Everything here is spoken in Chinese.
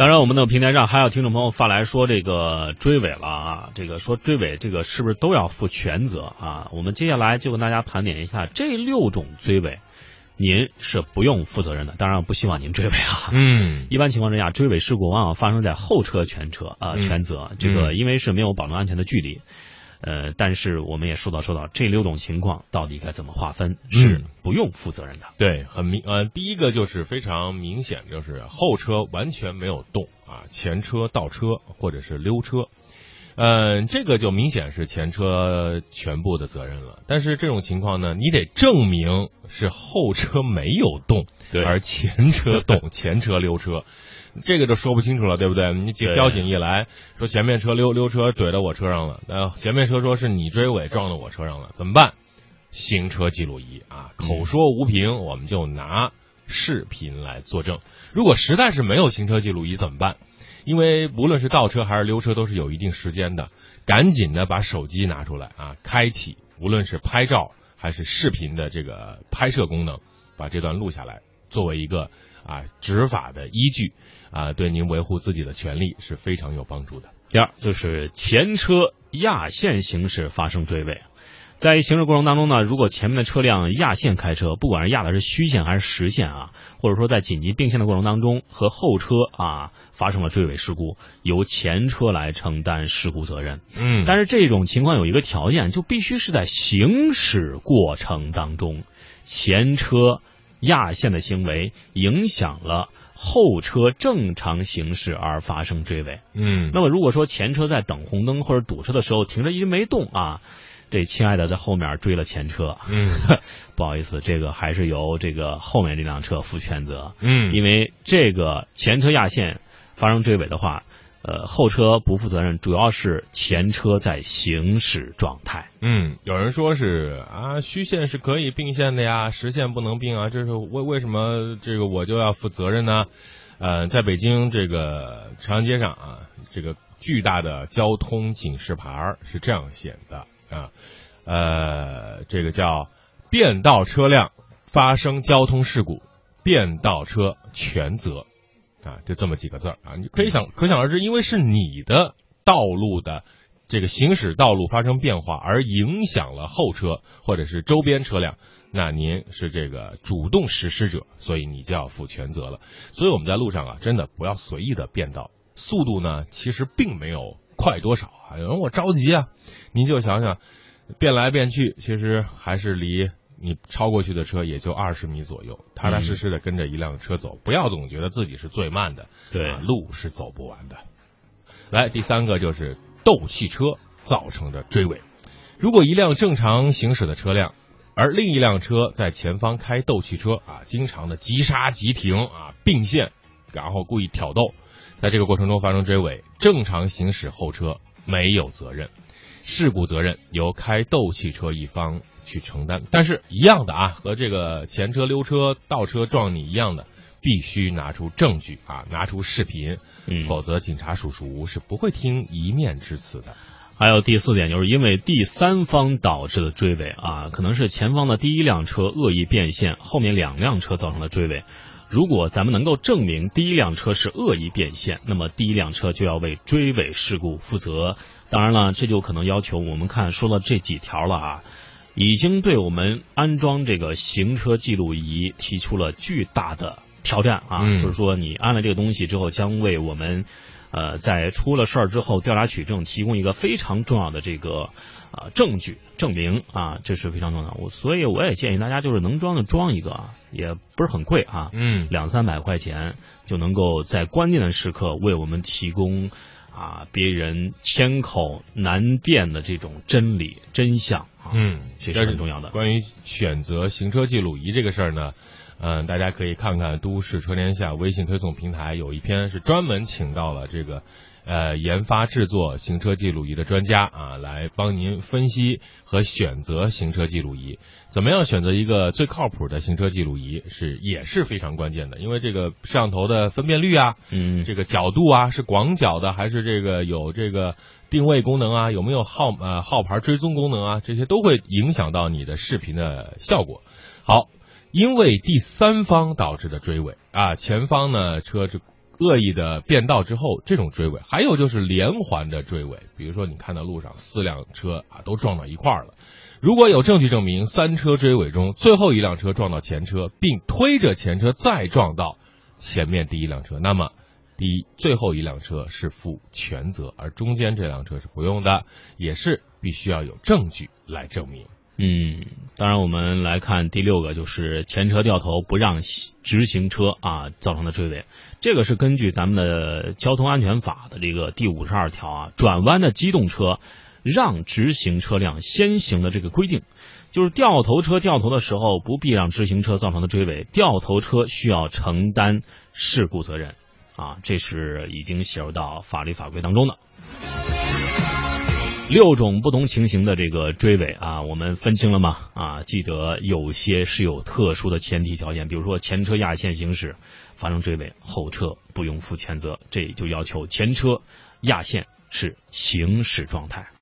当然，我们的平台上还有听众朋友发来说，这个追尾了啊，这个说追尾这个是不是都要负全责啊？我们接下来就跟大家盘点一下这六种追尾，您是不用负责任的。当然，不希望您追尾啊。嗯一般情况之下，追尾事故往往发生在后车全车啊、嗯全责。这个因为是没有保证安全的距离，呃，但是我们也说到说到这六种情况到底该怎么划分，是嗯不用负责任的。对，很明呃，第一个就是非常明显，就是后车完全没有动啊，前车倒车或者是溜车，嗯、这个就明显是前车全部的责任了。但是这种情况呢，你得证明是后车没有动，对而前车动，前车溜车。这个就说不清楚了，对不对？你警交警一来说前面车溜溜车怼到我车上了，呃，前面车说是你追尾撞到我车上了，怎么办？行车记录仪啊，口说无凭，我们就拿视频来作证。如果实在是没有行车记录仪怎么办？因为无论是倒车还是溜车都是有一定时间的，赶紧的把手机拿出来啊，开启无论是拍照还是视频的这个拍摄功能，把这段录下来，作为一个啊执法的依据啊，对您维护自己的权利是非常有帮助的。第二就是前车压线行驶发生追尾，在行驶过程当中呢，如果前面的车辆压线开车，不管是压的是虚线还是实线啊，或者说在紧急并线的过程当中和后车啊发生了追尾事故，由前车来承担事故责任。嗯但是这种情况有一个条件，就必须是在行驶过程当中，前车压线的行为影响了后车正常行驶而发生追尾。嗯那么如果说前车在等红灯或者堵车的时候停着一直没动啊，这亲爱的在后面追了前车，嗯 不好意思，这个还是由这个后面这辆车负全责，嗯因为这个前车压线发生追尾的话，呃，后车不负责任，主要是前车在行驶状态。嗯，有人说是啊，虚线是可以并线的呀，实线不能并啊，这是为为什么这个我就要负责任呢？呃，在北京这个长安街上啊，这个巨大的交通警示牌是这样写的啊，呃，这个叫变道车辆发生交通事故，变道车全责啊，就这么几个字儿啊，你可以想可想而知，因为是你的道路的这个行驶道路发生变化，而影响了后车或者是周边车辆，那您是这个主动实施者，所以你就要负全责了。所以我们在路上啊，真的不要随意的变道，速度呢其实并没有快多少啊。有人我着急啊，您就想想，变来变去，其实还是离。你超过去的车也就二十米左右，踏踏实实的跟着一辆车走，不要总觉得自己是最慢的，对啊路是走不完的。来，第三个就是斗气车造成的追尾。如果一辆正常行驶的车辆，而另一辆车在前方开斗气车啊，经常的急刹急停啊，并线，然后故意挑逗，在这个过程中发生追尾，正常行驶后车没有责任，事故责任由开斗气车一方去承担。但是，一样的啊，和这个前车溜车、倒车撞你一样的，必须拿出证据啊，拿出视频，嗯否则警察叔叔是不会听一面之词的。还有第四点，就是因为第三方导致的追尾啊，可能是前方的第一辆车恶意变线，后面两辆车造成的追尾。如果咱们能够证明第一辆车是恶意变线，那么第一辆车就要为追尾事故负责。当然了，这就可能要求我们看说了这几条了啊，已经对我们安装这个行车记录仪提出了巨大的挑战啊，嗯就是说你安了这个东西之后，将为我们呃在出了事儿之后调查取证提供一个非常重要的这个啊、证据证明啊，这是非常重要的。我所以我也建议大家就是能装就装一个啊，也不是很贵啊，嗯两三百块钱就能够在关键的时刻为我们提供啊别人千口难辨的这种真理真相啊，嗯，这是很重要的。关于选择行车记录仪这个事儿呢，嗯、大家可以看看都市车天下微信推送平台有一篇是专门请到了这个呃研发制作行车记录仪的专家啊，来帮您分析和选择行车记录仪。怎么样选择一个最靠谱的行车记录仪是也是非常关键的，因为这个摄像头的分辨率啊，嗯，这个角度啊，是广角的还是这个有这个定位功能啊？有没有号呃号牌追踪功能啊？这些都会影响到你的视频的效果。好，因为第三方导致的追尾。啊，前方呢车是恶意的变道之后这种追尾，还有就是连环的追尾，比如说你看到路上四辆车啊都撞到一块儿了，如果有证据证明三车追尾中最后一辆车撞到前车，并推着前车再撞到前面第一辆车，那么第一最后一辆车是负全责，而中间这辆车是不用的，也是必须要有证据来证明。嗯，当然，我们来看第六个，就是前车掉头不让直行车啊造成的追尾。这个是根据咱们的交通安全法的这个第五十二条啊，转弯的机动车让直行车辆先行的这个规定，就是掉头车掉头的时候不必让直行车造成的追尾，掉头车需要承担事故责任啊，这是已经写入到法律法规当中的。六种不同情形的这个追尾啊，我们分清了吗？啊，记得有些是有特殊的前提条件，比如说前车压线行驶发生追尾，后车不用负全责，这就要求前车压线是行驶状态。